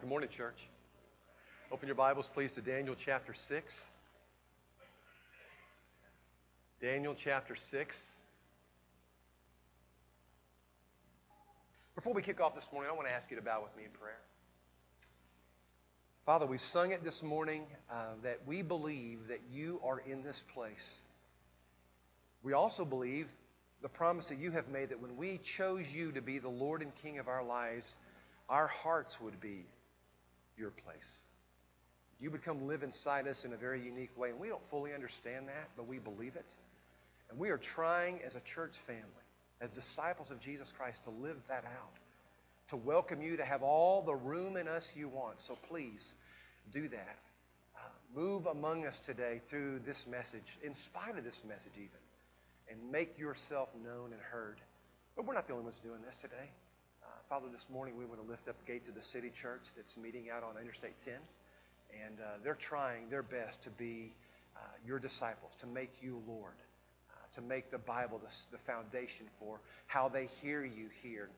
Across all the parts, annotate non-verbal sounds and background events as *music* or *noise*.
Good morning, church. Open your Bibles, please, to Daniel chapter 6. Daniel chapter 6. Before we kick off this morning, I want to ask you to bow with me in prayer. Father, we sung it this morning uh, that we believe that you are in this place. We also believe the promise that you have made that when we chose you to be the Lord and King of our lives, our hearts would be your place. You become live inside us in a very unique way. And we don't fully understand that, but we believe it. And we are trying as a church family, as disciples of Jesus Christ, to live that out, to welcome you, to have all the room in us you want. So please do that. Uh, move among us today through this message, in spite of this message, even and make yourself known and heard. But we're not the only ones doing this today. Father, this morning we want to lift up the gates of the city church that's meeting out on Interstate 10. And uh, they're trying their best to be uh, your disciples, to make you Lord, uh, to make the Bible the, the, foundation for how they hear you here.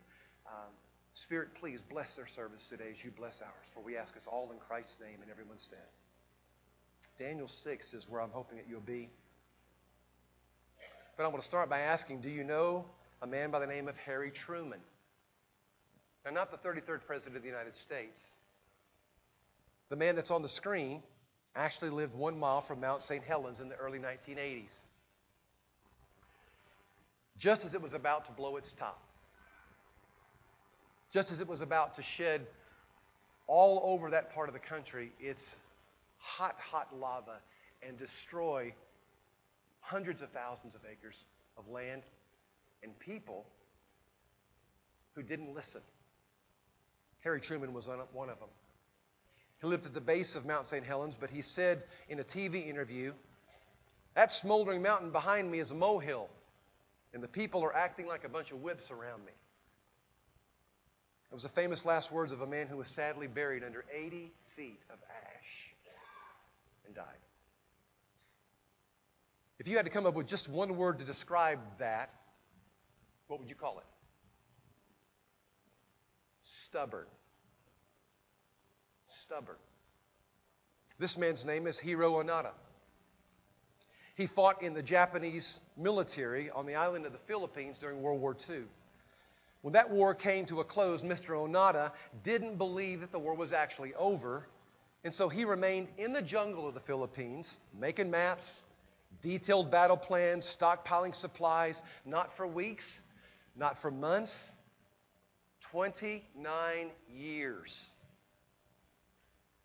Um, Spirit, please bless their service today as you bless ours. For we ask us all in Christ's name, and everyone said. Daniel 6 is where I'm hoping that you'll be. But I want to start by asking do you know a man by the name of Harry Truman? Now, not the 33rd President of the United States. The man that's on the screen actually lived one mile from Mount St. Helens in the early 1980s. Just as it was about to blow its top, just as it was about to shed all over that part of the country its hot, hot lava and destroy hundreds of thousands of acres of land and people who didn't listen. Harry Truman was one of them. He lived at the base of Mount St. Helens, but he said in a TV interview, That smoldering mountain behind me is a molehill, and the people are acting like a bunch of whips around me. It was the famous last words of a man who was sadly buried under 80 feet of ash and died. If you had to come up with just one word to describe that, what would you call it? Stubborn. Stubborn. This man's name is Hiro Onoda. He fought in the Japanese military on the island of the Philippines during World War II. When that war came to a close, Mr. Onoda didn't believe that the war was actually over, and so he remained in the jungle of the Philippines, making maps, Detailed battle plans, stockpiling supplies, not for weeks, not for months, 29 years.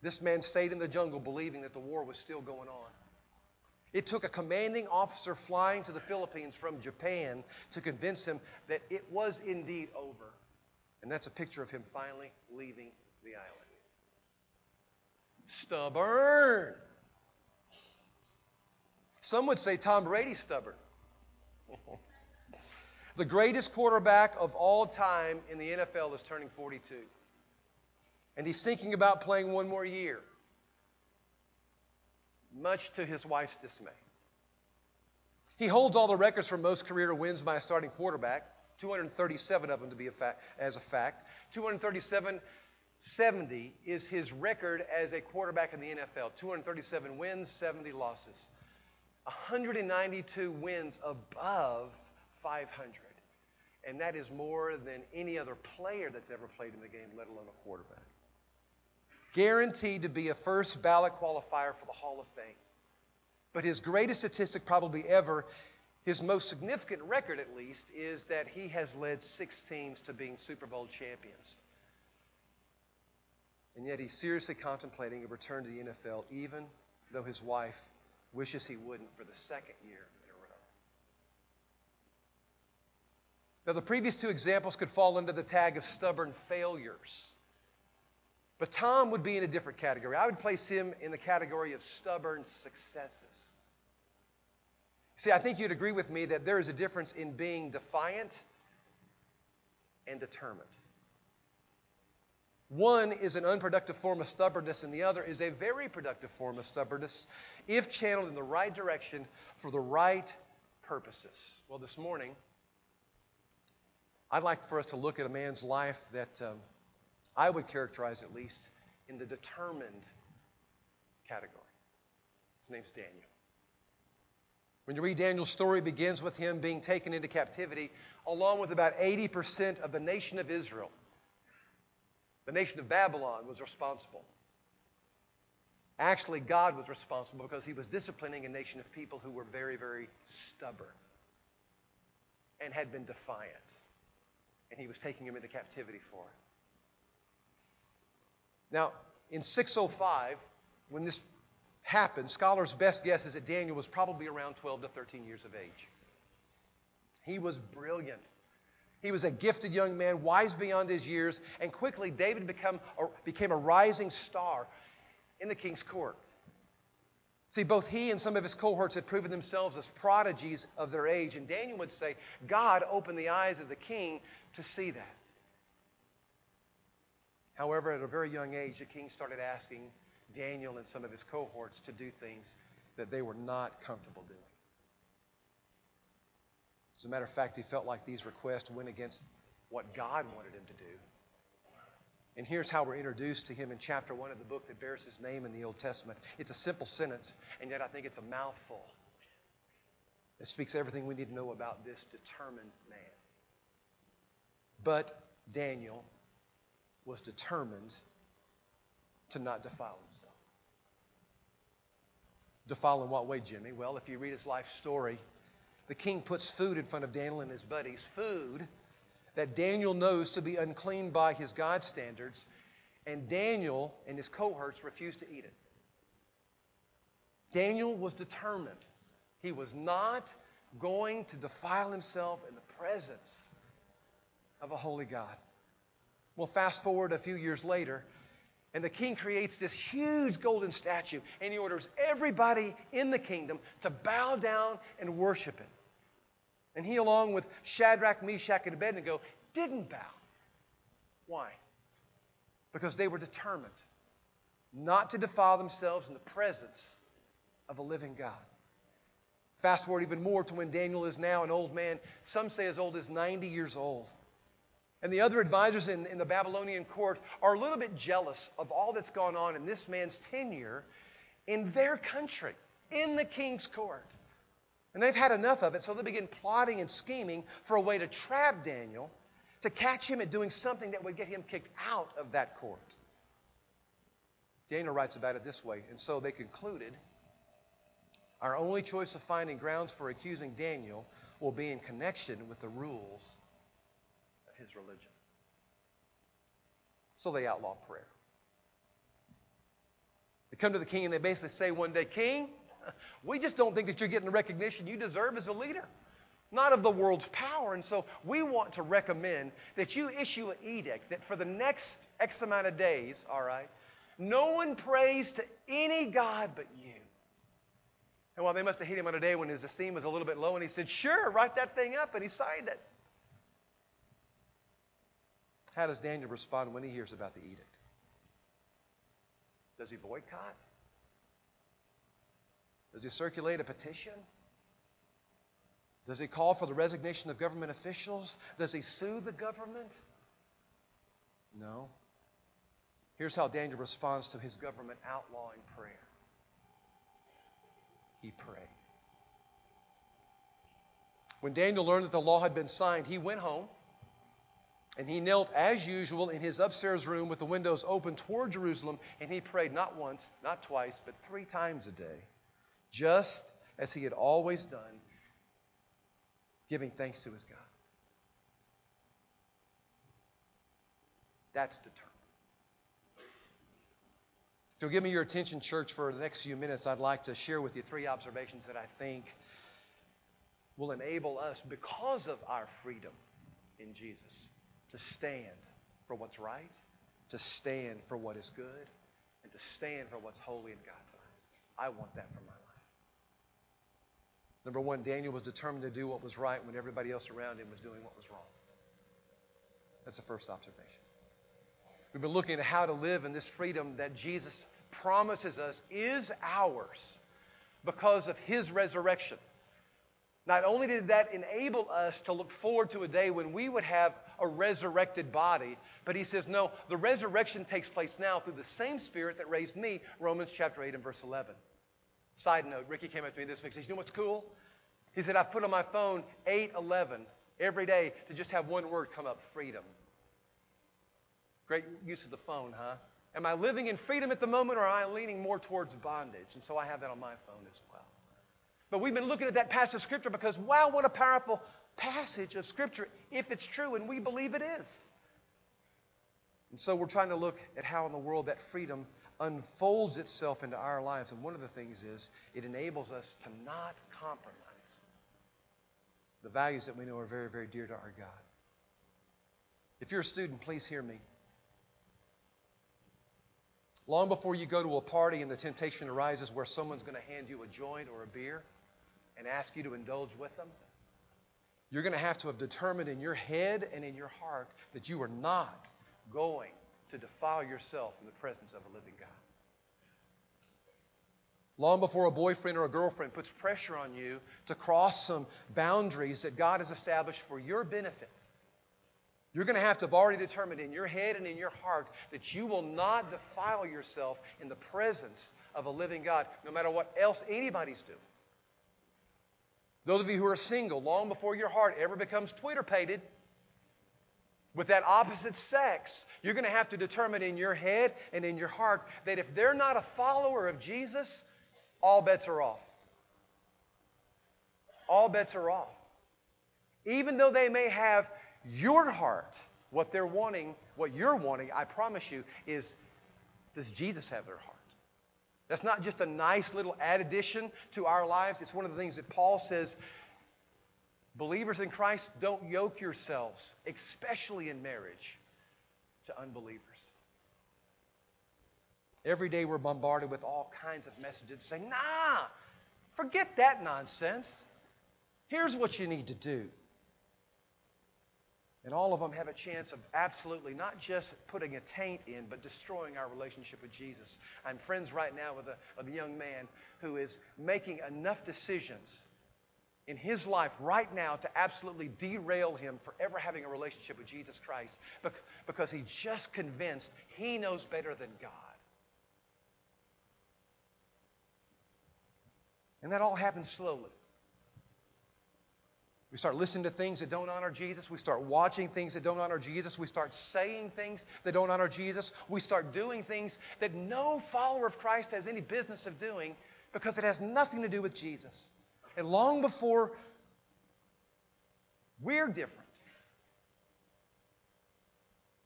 This man stayed in the jungle believing that the war was still going on. It took a commanding officer flying to the Philippines from Japan to convince him that it was indeed over. And that's a picture of him finally leaving the island. Stubborn. Some would say Tom Brady's stubborn. *laughs* the greatest quarterback of all time in the NFL is turning 42. And he's thinking about playing one more year, much to his wife's dismay. He holds all the records for most career wins by a starting quarterback, 237 of them to be a fact, as a fact. 237 70 is his record as a quarterback in the NFL. 237 wins, 70 losses. 192 wins above 500. And that is more than any other player that's ever played in the game, let alone a quarterback. Guaranteed to be a first ballot qualifier for the Hall of Fame. But his greatest statistic, probably ever, his most significant record at least, is that he has led six teams to being Super Bowl champions. And yet he's seriously contemplating a return to the NFL, even though his wife wishes he wouldn't for the second year in a row. Now, the previous two examples could fall under the tag of stubborn failures. But Tom would be in a different category. I would place him in the category of stubborn successes. See, I think you'd agree with me that there is a difference in being defiant and determined. One is an unproductive form of stubbornness, and the other is a very productive form of stubbornness if channeled in the right direction for the right purposes. Well, this morning, I'd like for us to look at a man's life that um, I would characterize, at least, in the determined category. His name's Daniel. When you read Daniel's story, it begins with him being taken into captivity, along with about 80% of the nation of Israel. The nation of Babylon was responsible. Actually, God was responsible because he was disciplining a nation of people who were very, very stubborn and had been defiant. And he was taking him into captivity for it. Now, in 605, when this happened, scholars' best guess is that Daniel was probably around 12 to 13 years of age. He was brilliant. He was a gifted young man, wise beyond his years, and quickly David become became a rising star in the king's court. See, both he and some of his cohorts had proven themselves as prodigies of their age, and Daniel would say, God opened the eyes of the king to see that. However, at a very young age, the king started asking Daniel and some of his cohorts to do things that they were not comfortable doing. As a matter of fact, he felt like these requests went against what God wanted him to do. And here's how we're introduced to him in chapter 1 of the book that bears his name in the Old Testament. It's a simple sentence, and yet I think it's a mouthful. It speaks everything we need to know about this determined man. But Daniel was determined to not defile himself. Defile in what way, Jimmy? Well, if you read his life story, the king puts food in front of Daniel and his buddies. Food that Daniel knows to be unclean by his God standards, and Daniel and his cohorts refuse to eat it. Daniel was determined. He was not going to defile himself in the presence of a holy God. Well, fast forward a few years later, and the king creates this huge golden statue, and he orders everybody in the kingdom to bow down and worship it. And he, along with Shadrach, Meshach, and Abednego, didn't bow. Why? Because they were determined not to defile themselves in the presence of a living God. Fast forward even more to when Daniel is now an old man, some say as old as 90 years old. And the other advisors in, in the Babylonian court are a little bit jealous of all that's gone on in this man's tenure in their country, in the king's court. And they've had enough of it, so they begin plotting and scheming for a way to trap Daniel, to catch him at doing something that would get him kicked out of that court. Daniel writes about it this way, and so they concluded our only choice of finding grounds for accusing Daniel will be in connection with the rules of his religion. So they outlaw prayer. They come to the king and they basically say one day, King, we just don't think that you're getting the recognition you deserve as a leader, not of the world's power. And so we want to recommend that you issue an edict that for the next X amount of days, all right, no one prays to any God but you. And while they must have hit him on a day when his esteem was a little bit low, and he said, Sure, write that thing up, and he signed it. How does Daniel respond when he hears about the edict? Does he boycott? Does he circulate a petition? Does he call for the resignation of government officials? Does he sue the government? No. Here's how Daniel responds to his government outlawing prayer he prayed. When Daniel learned that the law had been signed, he went home and he knelt as usual in his upstairs room with the windows open toward Jerusalem and he prayed not once, not twice, but three times a day just as he had always done, giving thanks to his God. That's determined. If you'll give me your attention, church, for the next few minutes, I'd like to share with you three observations that I think will enable us, because of our freedom in Jesus, to stand for what's right, to stand for what is good, and to stand for what's holy in God's eyes. I want that for my life. Number one, Daniel was determined to do what was right when everybody else around him was doing what was wrong. That's the first observation. We've been looking at how to live in this freedom that Jesus promises us is ours because of his resurrection. Not only did that enable us to look forward to a day when we would have a resurrected body. But he says, no, the resurrection takes place now through the same Spirit that raised me, Romans chapter 8 and verse 11. Side note, Ricky came up to me this week and says, you know what's cool? He said, I put on my phone 811 every day to just have one word come up, freedom. Great use of the phone, huh? Am I living in freedom at the moment or am I leaning more towards bondage? And so I have that on my phone as well. But we've been looking at that passage of Scripture because, wow, what a powerful passage of Scripture if it's true, and we believe it is. And so we're trying to look at how in the world that freedom unfolds itself into our lives. And one of the things is it enables us to not compromise the values that we know are very, very dear to our God. If you're a student, please hear me. Long before you go to a party and the temptation arises where someone's going to hand you a joint or a beer and ask you to indulge with them, you're going to have to have determined in your head and in your heart that you are not going to defile yourself in the presence of a living God. Long before a boyfriend or a girlfriend puts pressure on you to cross some boundaries that God has established for your benefit, you're going to have to have already determined in your head and in your heart that you will not defile yourself in the presence of a living God, no matter what else anybody's doing. Those of you who are single, long before your heart ever becomes Twitter pated with that opposite sex, you're going to have to determine in your head and in your heart that if they're not a follower of Jesus, all bets are off. All bets are off. Even though they may have your heart, what they're wanting, what you're wanting, I promise you, is does Jesus have their heart? That's not just a nice little addition to our lives. It's one of the things that Paul says believers in Christ don't yoke yourselves, especially in marriage, to unbelievers. Every day we're bombarded with all kinds of messages saying, nah, forget that nonsense. Here's what you need to do. And all of them have a chance of absolutely not just putting a taint in, but destroying our relationship with Jesus. I'm friends right now with a, with a young man who is making enough decisions in his life right now to absolutely derail him for ever having a relationship with Jesus Christ because he's just convinced he knows better than God. And that all happens slowly. We start listening to things that don't honor Jesus. We start watching things that don't honor Jesus. We start saying things that don't honor Jesus. We start doing things that no follower of Christ has any business of doing because it has nothing to do with Jesus. And long before we're different,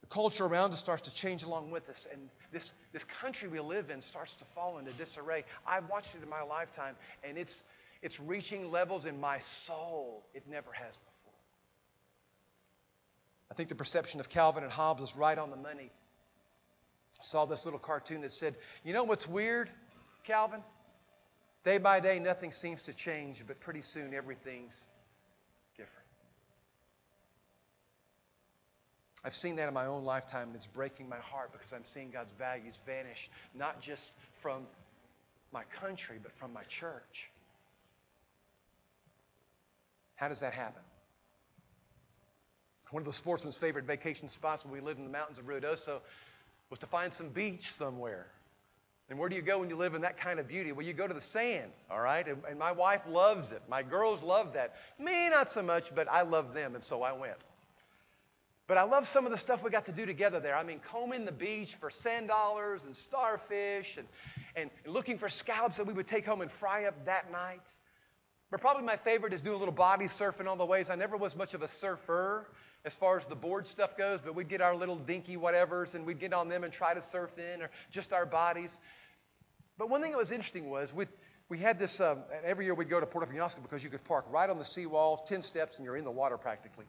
the culture around us starts to change along with us. And this, this country we live in starts to fall into disarray. I've watched it in my lifetime, and it's it's reaching levels in my soul it never has before. I think the perception of Calvin and Hobbes is right on the money. I saw this little cartoon that said, You know what's weird, Calvin? Day by day, nothing seems to change, but pretty soon everything's different. I've seen that in my own lifetime, and it's breaking my heart because I'm seeing God's values vanish, not just from my country, but from my church. How does that happen? One of the sportsman's favorite vacation spots when we lived in the mountains of Ruidoso was to find some beach somewhere. And where do you go when you live in that kind of beauty? Well, you go to the sand, all right? And, and my wife loves it. My girls love that. Me, not so much, but I love them, and so I went. But I love some of the stuff we got to do together there. I mean, combing the beach for sand dollars and starfish and, and looking for scallops that we would take home and fry up that night. But probably my favorite is doing a little body surfing on the waves. I never was much of a surfer as far as the board stuff goes, but we'd get our little dinky whatevers and we'd get on them and try to surf in or just our bodies. But one thing that was interesting was we we had this, um, every year we'd go to Puerto Penasco because you could park right on the seawall, 10 steps, and you're in the water practically.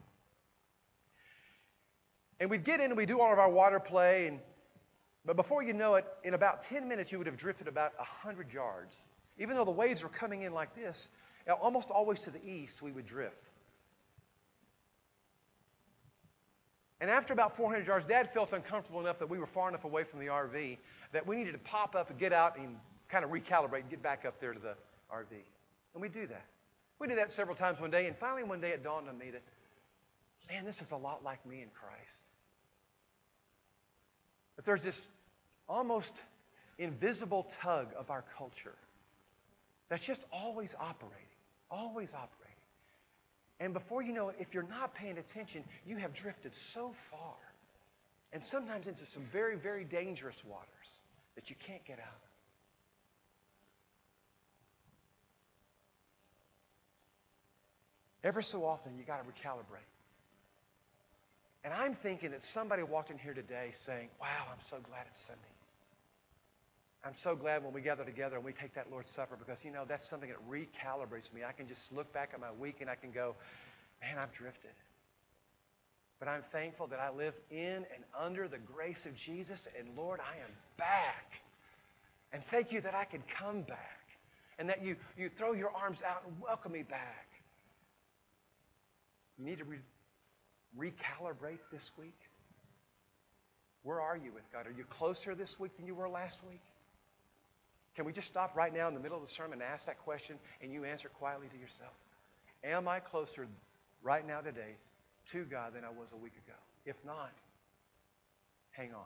And we'd get in and we'd do all of our water play. And, but before you know it, in about 10 minutes, you would have drifted about 100 yards. Even though the waves were coming in like this, almost always to the east, we would drift. And after about 400 yards, Dad felt uncomfortable enough that we were far enough away from the RV that we needed to pop up and get out and kind of recalibrate and get back up there to the RV. And we do that. We did that several times one day, and finally one day it dawned on me that man, this is a lot like me in Christ. But there's this almost invisible tug of our culture that's just always operating, always operating. And before you know it, if you're not paying attention, you have drifted so far and sometimes into some very, very dangerous waters that you can't get out of. Ever so often, you got to recalibrate. And I'm thinking that somebody walked in here today saying, Wow, I'm so glad it's Sunday. I'm so glad when we gather together and we take that Lord's Supper because, you know, that's something that recalibrates me. I can just look back at my week and I can go, Man, I've drifted. But I'm thankful that I live in and under the grace of Jesus. And Lord, I am back. And thank you that I can come back. And that you, you throw your arms out and welcome me back. You need to re- recalibrate this week. Where are you with God? Are you closer this week than you were last week? Can we just stop right now in the middle of the sermon and ask that question and you answer quietly to yourself? Am I closer right now today to God than I was a week ago? If not, hang on.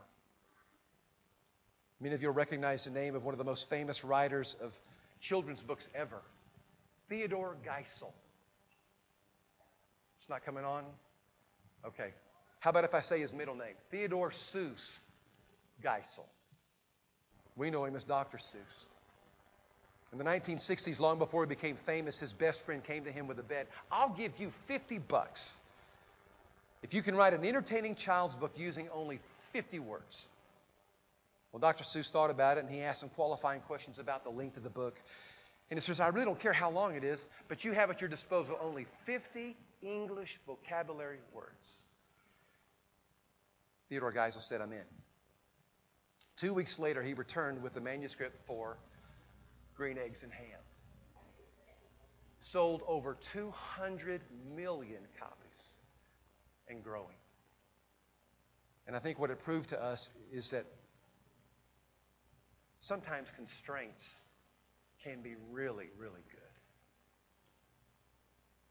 Many of you will recognize the name of one of the most famous writers of children's books ever, Theodore Geisel. It's not coming on? Okay. How about if I say his middle name? Theodore Seuss Geisel. We know him as Dr. Seuss. In the 1960s, long before he became famous, his best friend came to him with a bet. I'll give you 50 bucks if you can write an entertaining child's book using only 50 words. Well, Dr. Seuss thought about it and he asked some qualifying questions about the length of the book. And he says, I really don't care how long it is, but you have at your disposal only 50 English vocabulary words. Theodore Geisel said, I'm in. Two weeks later, he returned with the manuscript for Green Eggs and Ham. Sold over 200 million copies and growing. And I think what it proved to us is that sometimes constraints can be really, really good.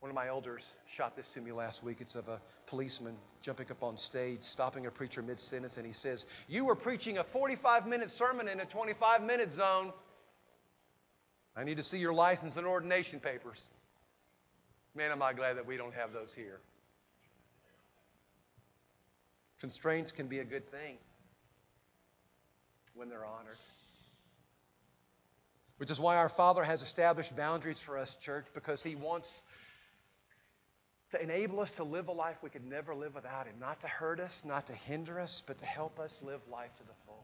One of my elders shot this to me last week. It's of a policeman jumping up on stage, stopping a preacher mid sentence, and he says, You were preaching a 45 minute sermon in a 25 minute zone. I need to see your license and ordination papers. Man, am I glad that we don't have those here. Constraints can be a good thing when they're honored. Which is why our Father has established boundaries for us, church, because He wants to enable us to live a life we could never live without Him. Not to hurt us, not to hinder us, but to help us live life to the full.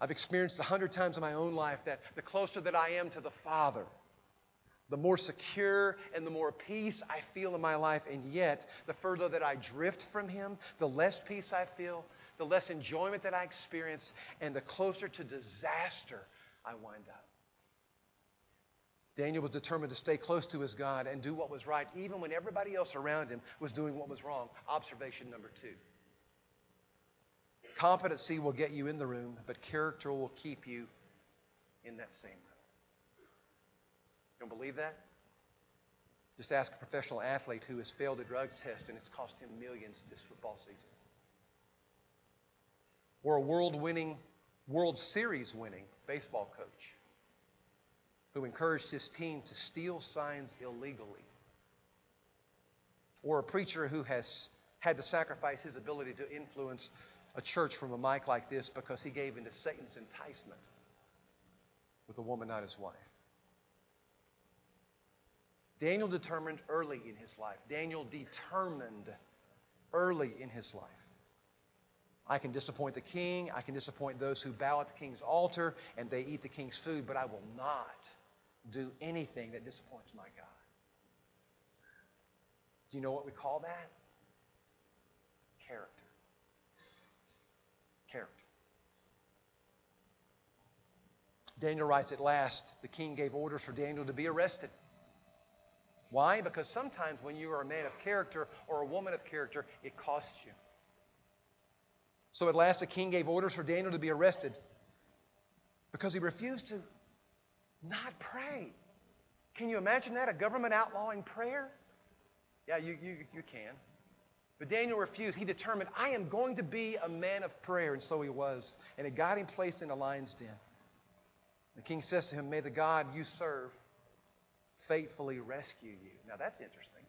I've experienced a hundred times in my own life that the closer that I am to the Father, the more secure and the more peace I feel in my life. And yet, the further that I drift from Him, the less peace I feel, the less enjoyment that I experience, and the closer to disaster I wind up. Daniel was determined to stay close to his God and do what was right, even when everybody else around him was doing what was wrong. Observation number two. Competency will get you in the room, but character will keep you in that same room. Don't believe that? Just ask a professional athlete who has failed a drug test and it's cost him millions this football season. Or a world winning, World Series winning baseball coach who encouraged his team to steal signs illegally. Or a preacher who has had to sacrifice his ability to influence a church from a mic like this because he gave into Satan's enticement with a woman not his wife. Daniel determined early in his life. Daniel determined early in his life. I can disappoint the king. I can disappoint those who bow at the king's altar and they eat the king's food, but I will not do anything that disappoints my God. Do you know what we call that? Character. Character. Daniel writes at last, the king gave orders for Daniel to be arrested. Why? Because sometimes when you are a man of character or a woman of character, it costs you. So at last the king gave orders for Daniel to be arrested because he refused to not pray. Can you imagine that? A government outlawing prayer? Yeah, you, you, you can. But Daniel refused. He determined, I am going to be a man of prayer. And so he was. And it got him placed in a lion's den. The king says to him, May the God you serve faithfully rescue you. Now that's interesting.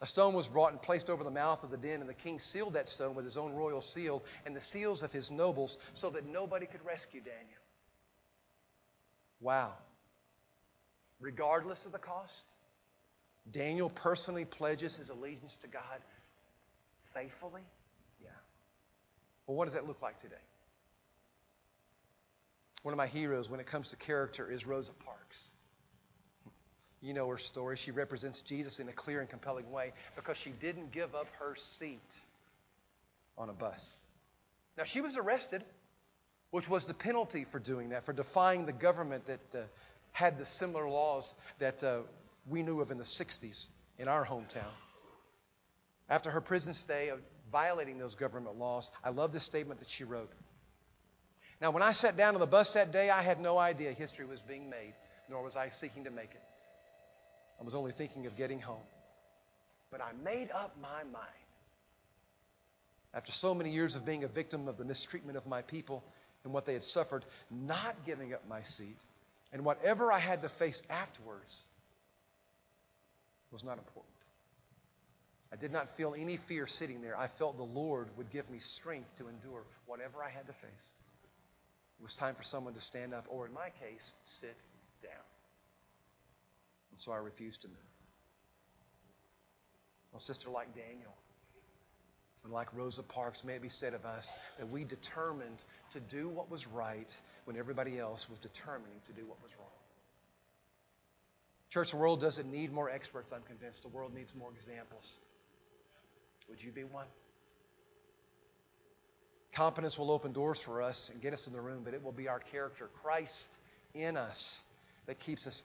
A stone was brought and placed over the mouth of the den, and the king sealed that stone with his own royal seal and the seals of his nobles so that nobody could rescue Daniel. Wow. Regardless of the cost, Daniel personally pledges his allegiance to God faithfully? Yeah. Well, what does that look like today? One of my heroes when it comes to character is Rosa Parks. You know her story. She represents Jesus in a clear and compelling way because she didn't give up her seat on a bus. Now, she was arrested, which was the penalty for doing that, for defying the government that uh, had the similar laws that uh, we knew of in the 60s in our hometown. After her prison stay of violating those government laws, I love this statement that she wrote. Now, when I sat down on the bus that day, I had no idea history was being made, nor was I seeking to make it. I was only thinking of getting home. But I made up my mind. After so many years of being a victim of the mistreatment of my people and what they had suffered, not giving up my seat, and whatever I had to face afterwards was not important. I did not feel any fear sitting there. I felt the Lord would give me strength to endure whatever I had to face. It was time for someone to stand up, or in my case, sit down. And so I refused to move. Well, sister, like Daniel, and like Rosa Parks, may it be said of us that we determined to do what was right when everybody else was determining to do what was wrong. Church, the world doesn't need more experts, I'm convinced. The world needs more examples. Would you be one? Competence will open doors for us and get us in the room, but it will be our character, Christ in us, that keeps us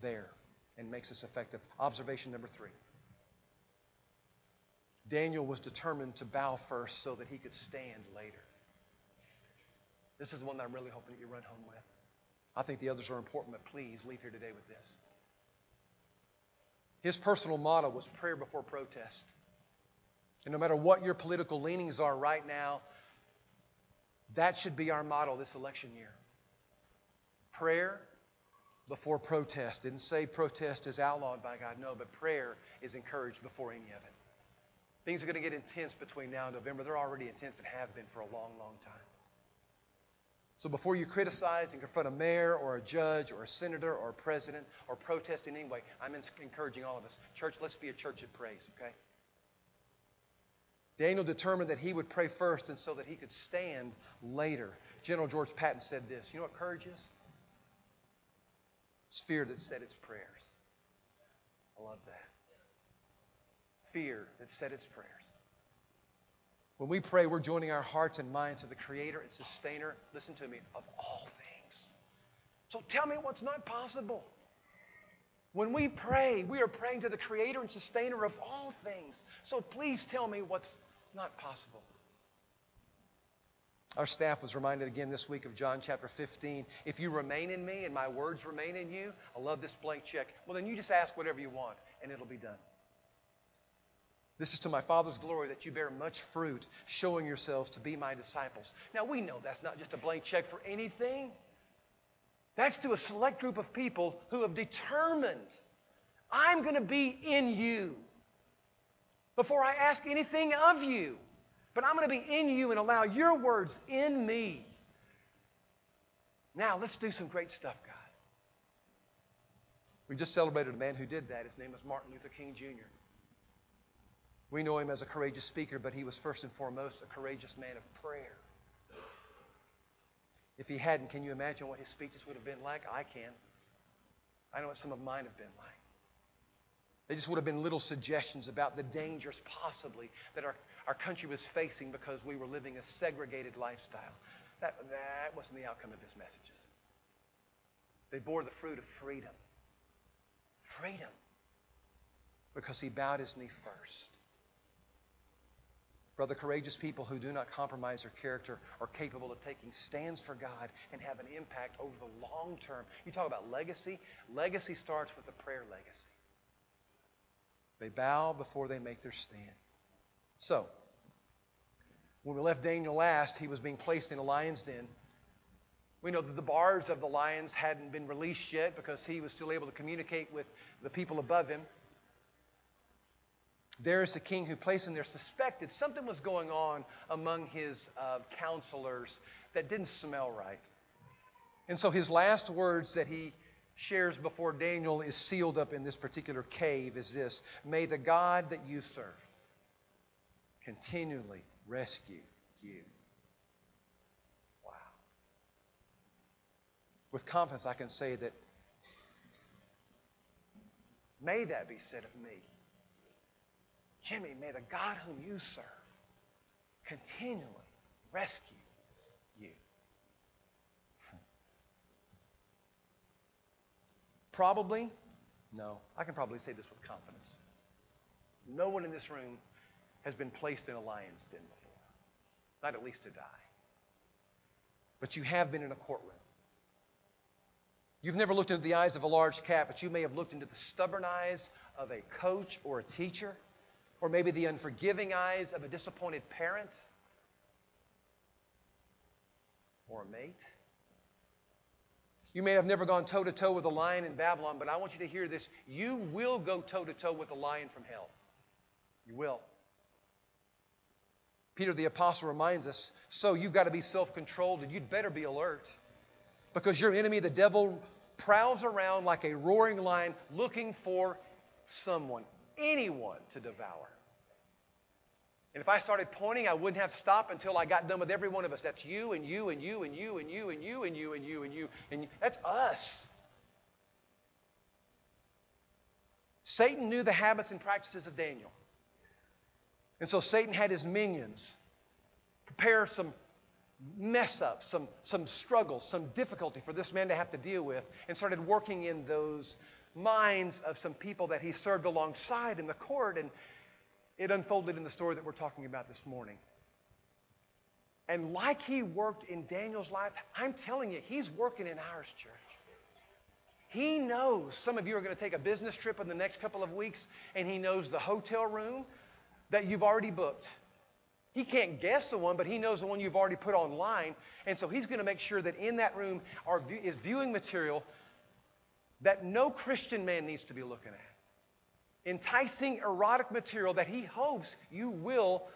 there and makes us effective. Observation number three Daniel was determined to bow first so that he could stand later. This is the one that I'm really hoping that you run home with. I think the others are important, but please leave here today with this. His personal motto was prayer before protest. And no matter what your political leanings are right now, that should be our motto this election year. Prayer before protest. Didn't say protest is outlawed by God. No, but prayer is encouraged before any of it. Things are going to get intense between now and November. They're already intense and have been for a long, long time. So before you criticize and confront a mayor or a judge or a senator or a president or protest in any way, I'm encouraging all of us. Church, let's be a church that prays, okay? Daniel determined that he would pray first and so that he could stand later. General George Patton said this You know what courage is? It's fear that said its prayers. I love that. Fear that said its prayers. When we pray, we're joining our hearts and minds to the Creator and Sustainer, listen to me, of all things. So tell me what's not possible. When we pray, we are praying to the Creator and Sustainer of all things. So please tell me what's not possible. Our staff was reminded again this week of John chapter 15. If you remain in me and my words remain in you, I love this blank check. Well, then you just ask whatever you want and it'll be done. This is to my Father's glory that you bear much fruit, showing yourselves to be my disciples. Now, we know that's not just a blank check for anything. That's to a select group of people who have determined, I'm going to be in you before I ask anything of you. But I'm going to be in you and allow your words in me. Now, let's do some great stuff, God. We just celebrated a man who did that. His name was Martin Luther King Jr. We know him as a courageous speaker, but he was first and foremost a courageous man of prayer. If he hadn't, can you imagine what his speeches would have been like? I can. I know what some of mine have been like. They just would have been little suggestions about the dangers, possibly, that our, our country was facing because we were living a segregated lifestyle. That, that wasn't the outcome of his messages. They bore the fruit of freedom. Freedom. Because he bowed his knee first. Brother, courageous people who do not compromise their character are capable of taking stands for God and have an impact over the long term. You talk about legacy. Legacy starts with a prayer legacy. They bow before they make their stand. So, when we left Daniel last, he was being placed in a lion's den. We know that the bars of the lions hadn't been released yet because he was still able to communicate with the people above him. There is the king who placed him there, suspected something was going on among his uh, counselors that didn't smell right. And so his last words that he shares before Daniel is sealed up in this particular cave is this May the God that you serve continually rescue you. Wow. With confidence, I can say that may that be said of me. Jimmy, may the God whom you serve continually rescue you. Hmm. Probably, no. I can probably say this with confidence. No one in this room has been placed in a lion's den before, not at least to die. But you have been in a courtroom. You've never looked into the eyes of a large cat, but you may have looked into the stubborn eyes of a coach or a teacher, or maybe the unforgiving eyes of a disappointed parent or a mate. You may have never gone toe to toe with a lion in Babylon, but I want you to hear this. You will go toe to toe with a lion from hell. You will. Peter the Apostle reminds us so you've got to be self controlled and you'd better be alert because your enemy, the devil, prowls around like a roaring lion looking for someone, anyone to devour. And if I started pointing, I wouldn't have stopped until I got done with every one of us. That's you and you and you and you and you and you and you and you and you and you. That's us. Satan knew the habits and practices of Daniel. And so Satan had his minions prepare some mess ups, some, some struggles, some difficulty for this man to have to deal with, and started working in those minds of some people that he served alongside in the court. And it unfolded in the story that we're talking about this morning. And like he worked in Daniel's life, I'm telling you, he's working in ours, church. He knows some of you are going to take a business trip in the next couple of weeks, and he knows the hotel room that you've already booked. He can't guess the one, but he knows the one you've already put online. And so he's going to make sure that in that room are, is viewing material that no Christian man needs to be looking at. Enticing erotic material that he hopes you will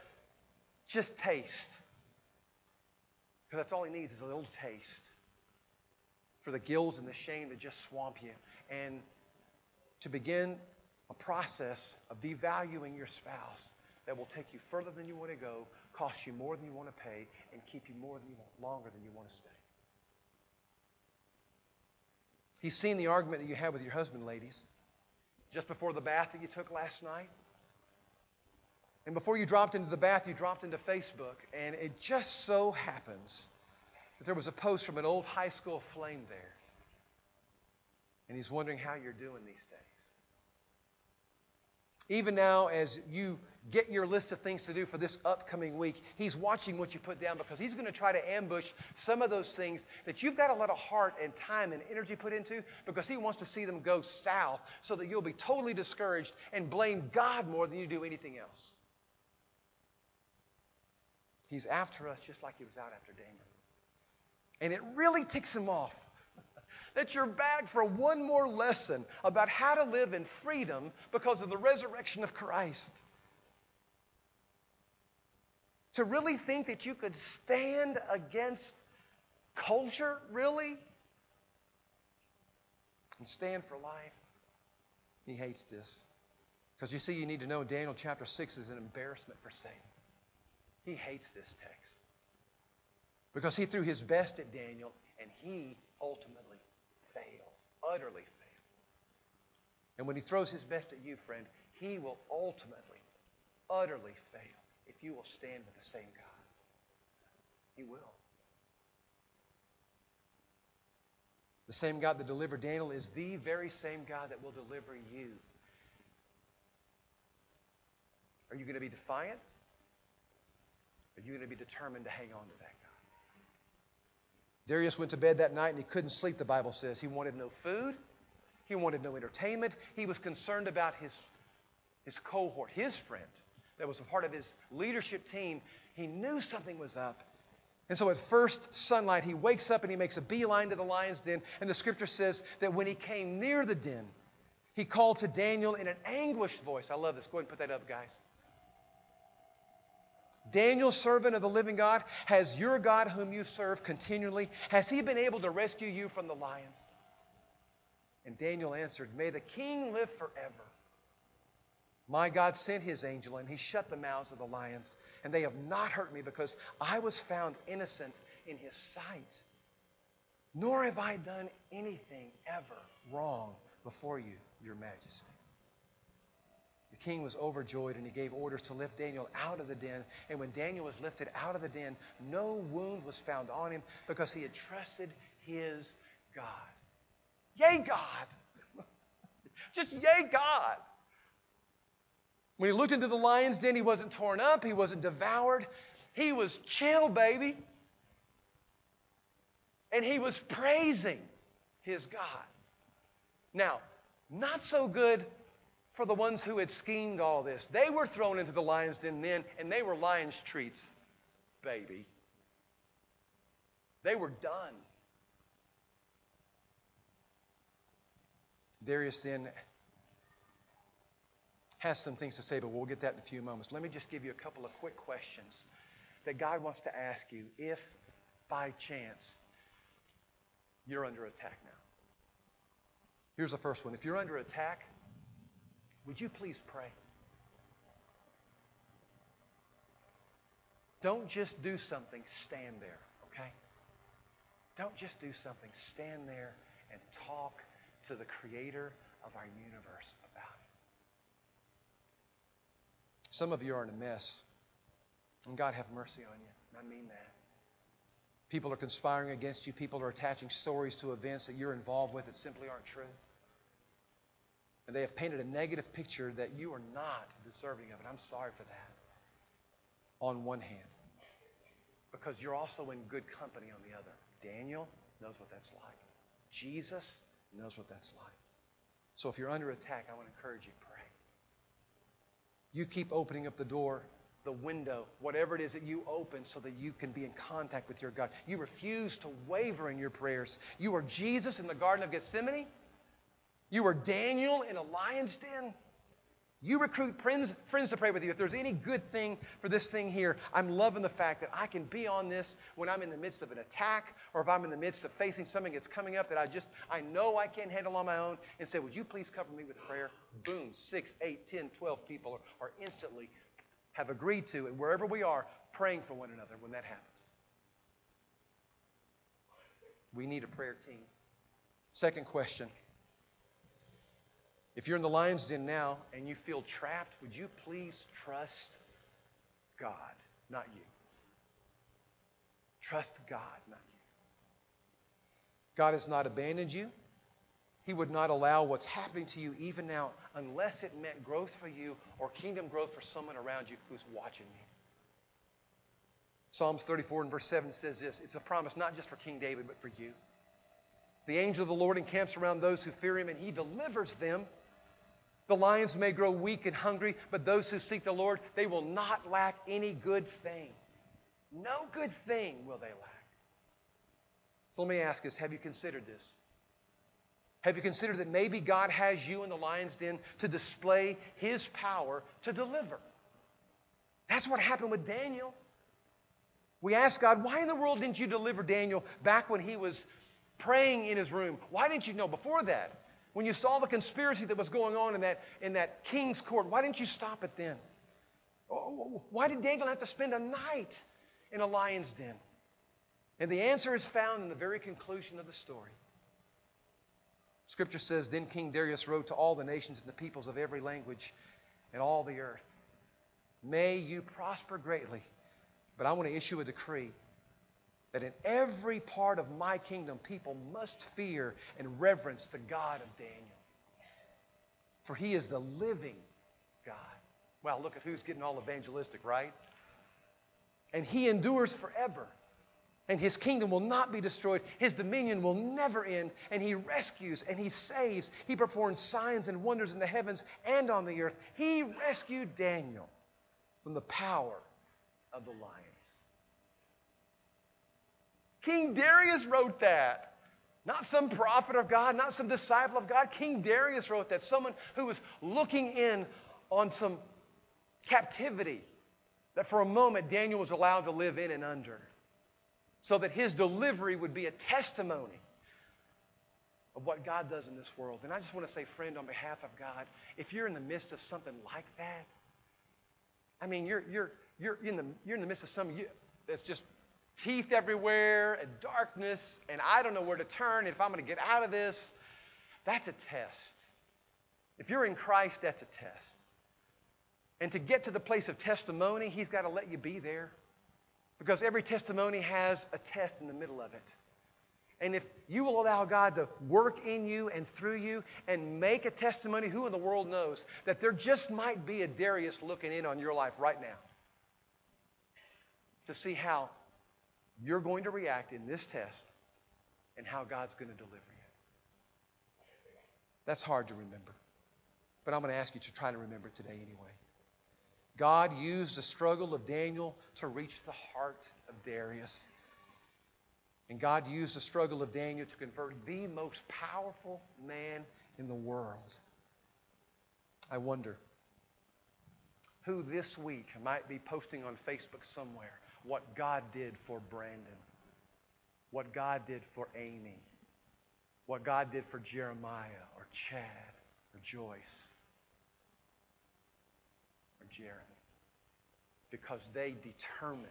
just taste. Because that's all he needs is a little taste for the guilt and the shame to just swamp you. And to begin a process of devaluing your spouse that will take you further than you want to go, cost you more than you want to pay, and keep you more than you want, longer than you want to stay. He's seen the argument that you had with your husband, ladies, just before the bath that you took last night. And before you dropped into the bath, you dropped into Facebook, and it just so happens that there was a post from an old high school flame there. And he's wondering how you're doing these days. Even now, as you get your list of things to do for this upcoming week, he's watching what you put down because he's going to try to ambush some of those things that you've got a lot of heart and time and energy put into because he wants to see them go south so that you'll be totally discouraged and blame God more than you do anything else. He's after us just like he was out after Damon. And it really ticks him off *laughs* that you're back for one more lesson about how to live in freedom because of the resurrection of Christ. To really think that you could stand against culture, really? And stand for life? He hates this. Because you see, you need to know Daniel chapter 6 is an embarrassment for Satan. He hates this text. Because he threw his best at Daniel, and he ultimately fail, utterly fail. And when he throws his best at you, friend, he will ultimately, utterly fail if you will stand with the same God. He will. The same God that delivered Daniel is the very same God that will deliver you. Are you going to be defiant? Are you going to be determined to hang on to that God? Darius went to bed that night and he couldn't sleep, the Bible says. He wanted no food, he wanted no entertainment, he was concerned about his his cohort, his friend, that was a part of his leadership team, he knew something was up. And so at first sunlight, he wakes up and he makes a beeline to the lion's den. And the scripture says that when he came near the den, he called to Daniel in an anguished voice. I love this. Go ahead and put that up, guys. Daniel, servant of the living God, has your God whom you serve continually, has he been able to rescue you from the lions? And Daniel answered, May the king live forever. My God sent his angel, and he shut the mouths of the lions, and they have not hurt me because I was found innocent in his sight. Nor have I done anything ever wrong before you, your majesty. The king was overjoyed, and he gave orders to lift Daniel out of the den. And when Daniel was lifted out of the den, no wound was found on him because he had trusted his God. Yay, God! *laughs* Just yay, God! When he looked into the lion's den, he wasn't torn up, he wasn't devoured. He was chill, baby. And he was praising his God. Now, not so good for the ones who had schemed all this. They were thrown into the lion's den then, and they were lion's treats, baby. They were done. Darius then has some things to say, but we'll get that in a few moments. Let me just give you a couple of quick questions that God wants to ask you if by chance you're under attack now. Here's the first one. If you're under attack, would you please pray? Don't just do something, stand there, okay? Don't just do something, stand there and talk to the creator of our universe Some of you are in a mess. And God have mercy on you. I mean that. People are conspiring against you. People are attaching stories to events that you're involved with that simply aren't true. And they have painted a negative picture that you are not deserving of it. I'm sorry for that. On one hand. Because you're also in good company on the other. Daniel knows what that's like. Jesus knows what that's like. So if you're under attack, I want to encourage you, pray. You keep opening up the door, the window, whatever it is that you open so that you can be in contact with your God. You refuse to waver in your prayers. You are Jesus in the Garden of Gethsemane. You are Daniel in a lion's den. You recruit friends, friends to pray with you. If there's any good thing for this thing here, I'm loving the fact that I can be on this when I'm in the midst of an attack or if I'm in the midst of facing something that's coming up that I just, I know I can't handle on my own and say, Would you please cover me with prayer? Boom, six, eight, ten, twelve people are, are instantly have agreed to, and wherever we are, praying for one another when that happens. We need a prayer team. Second question if you're in the lion's den now and you feel trapped, would you please trust God, not you? Trust God, not you. God has not abandoned you. He would not allow what's happening to you even now unless it meant growth for you or kingdom growth for someone around you who's watching you. Psalms 34 and verse 7 says this it's a promise not just for King David, but for you. The angel of the Lord encamps around those who fear him, and he delivers them. The lions may grow weak and hungry, but those who seek the Lord, they will not lack any good thing. No good thing will they lack. So let me ask us have you considered this? Have you considered that maybe God has you in the lion's den to display his power to deliver? That's what happened with Daniel. We asked God, why in the world didn't you deliver Daniel back when he was praying in his room? Why didn't you know before that? When you saw the conspiracy that was going on in that, in that king's court, why didn't you stop it then? Oh, oh, oh, why did Daniel have to spend a night in a lion's den? And the answer is found in the very conclusion of the story. Scripture says, Then King Darius wrote to all the nations and the peoples of every language and all the earth, May you prosper greatly, but I want to issue a decree that in every part of my kingdom, people must fear and reverence the God of Daniel. For he is the living God. Well, look at who's getting all evangelistic, right? And he endures forever. And his kingdom will not be destroyed. His dominion will never end. And he rescues and he saves. He performs signs and wonders in the heavens and on the earth. He rescued Daniel from the power of the lions. King Darius wrote that. Not some prophet of God, not some disciple of God. King Darius wrote that. Someone who was looking in on some captivity that for a moment Daniel was allowed to live in and under so that his delivery would be a testimony of what God does in this world. And I just want to say, friend, on behalf of God, if you're in the midst of something like that, I mean, you're, you're, you're, in, the, you're in the midst of something you, that's just teeth everywhere and darkness, and I don't know where to turn, if I'm going to get out of this, that's a test. If you're in Christ, that's a test. And to get to the place of testimony, He's got to let you be there. Because every testimony has a test in the middle of it. And if you will allow God to work in you and through you and make a testimony, who in the world knows that there just might be a Darius looking in on your life right now to see how you're going to react in this test and how God's going to deliver you. That's hard to remember. But I'm going to ask you to try to remember it today anyway. God used the struggle of Daniel to reach the heart of Darius. And God used the struggle of Daniel to convert the most powerful man in the world. I wonder who this week might be posting on Facebook somewhere what God did for Brandon, what God did for Amy, what God did for Jeremiah or Chad or Joyce or Jeremy. Because they determined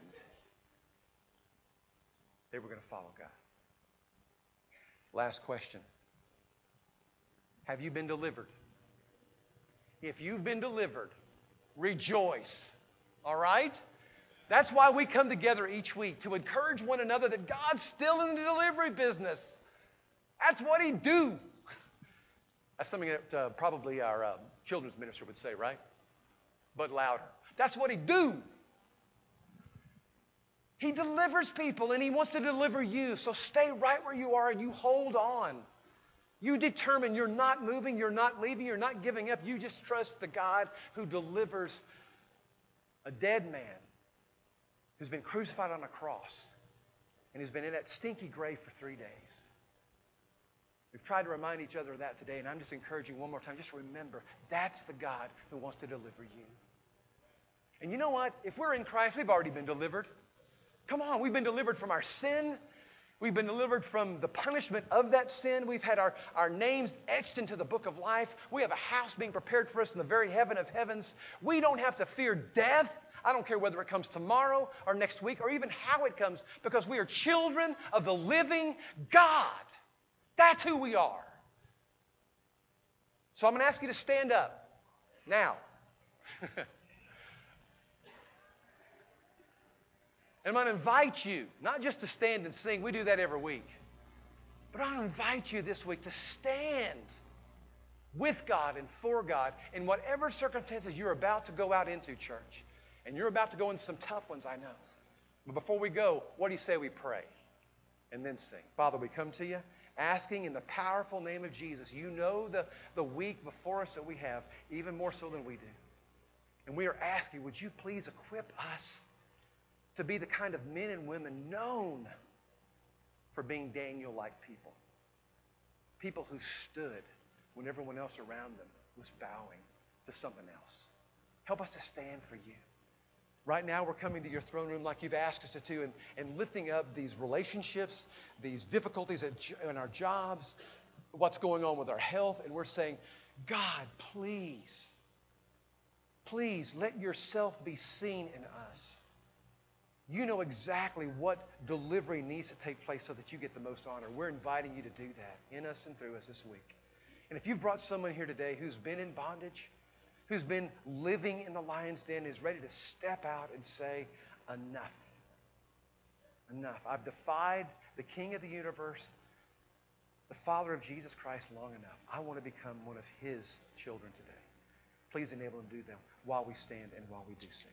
they were going to follow God. Last question Have you been delivered? If you've been delivered, rejoice. All right? That's why we come together each week to encourage one another that God's still in the delivery business. That's what He do. *laughs* That's something that uh, probably our uh, children's minister would say, right? But louder. That's what He do. He delivers people and He wants to deliver you. So stay right where you are and you hold on. You determine you're not moving, you're not leaving, you're not giving up. You just trust the God who delivers a dead man who's been crucified on a cross and has been in that stinky grave for three days. We've tried to remind each other of that today, and I'm just encouraging one more time just remember that's the God who wants to deliver you. And you know what? If we're in Christ, we've already been delivered. Come on, we've been delivered from our sin. We've been delivered from the punishment of that sin. We've had our, our names etched into the book of life. We have a house being prepared for us in the very heaven of heavens. We don't have to fear death. I don't care whether it comes tomorrow or next week or even how it comes because we are children of the living God. That's who we are. So I'm going to ask you to stand up now. *laughs* and I'm going to invite you, not just to stand and sing, we do that every week, but I invite you this week to stand with God and for God in whatever circumstances you're about to go out into, church. And you're about to go into some tough ones, I know. But before we go, what do you say we pray? And then sing. Father, we come to you asking in the powerful name of Jesus. You know the, the week before us that we have, even more so than we do. And we are asking, would you please equip us to be the kind of men and women known for being Daniel like people? People who stood when everyone else around them was bowing to something else. Help us to stand for you. Right now, we're coming to your throne room like you've asked us to do and, and lifting up these relationships, these difficulties in our jobs, what's going on with our health. And we're saying, God, please, please let yourself be seen in us. You know exactly what delivery needs to take place so that you get the most honor. We're inviting you to do that in us and through us this week. And if you've brought someone here today who's been in bondage, who's been living in the lion's den is ready to step out and say, Enough. Enough. I've defied the King of the universe, the Father of Jesus Christ, long enough. I want to become one of His children today. Please enable him to do that while we stand and while we do sing.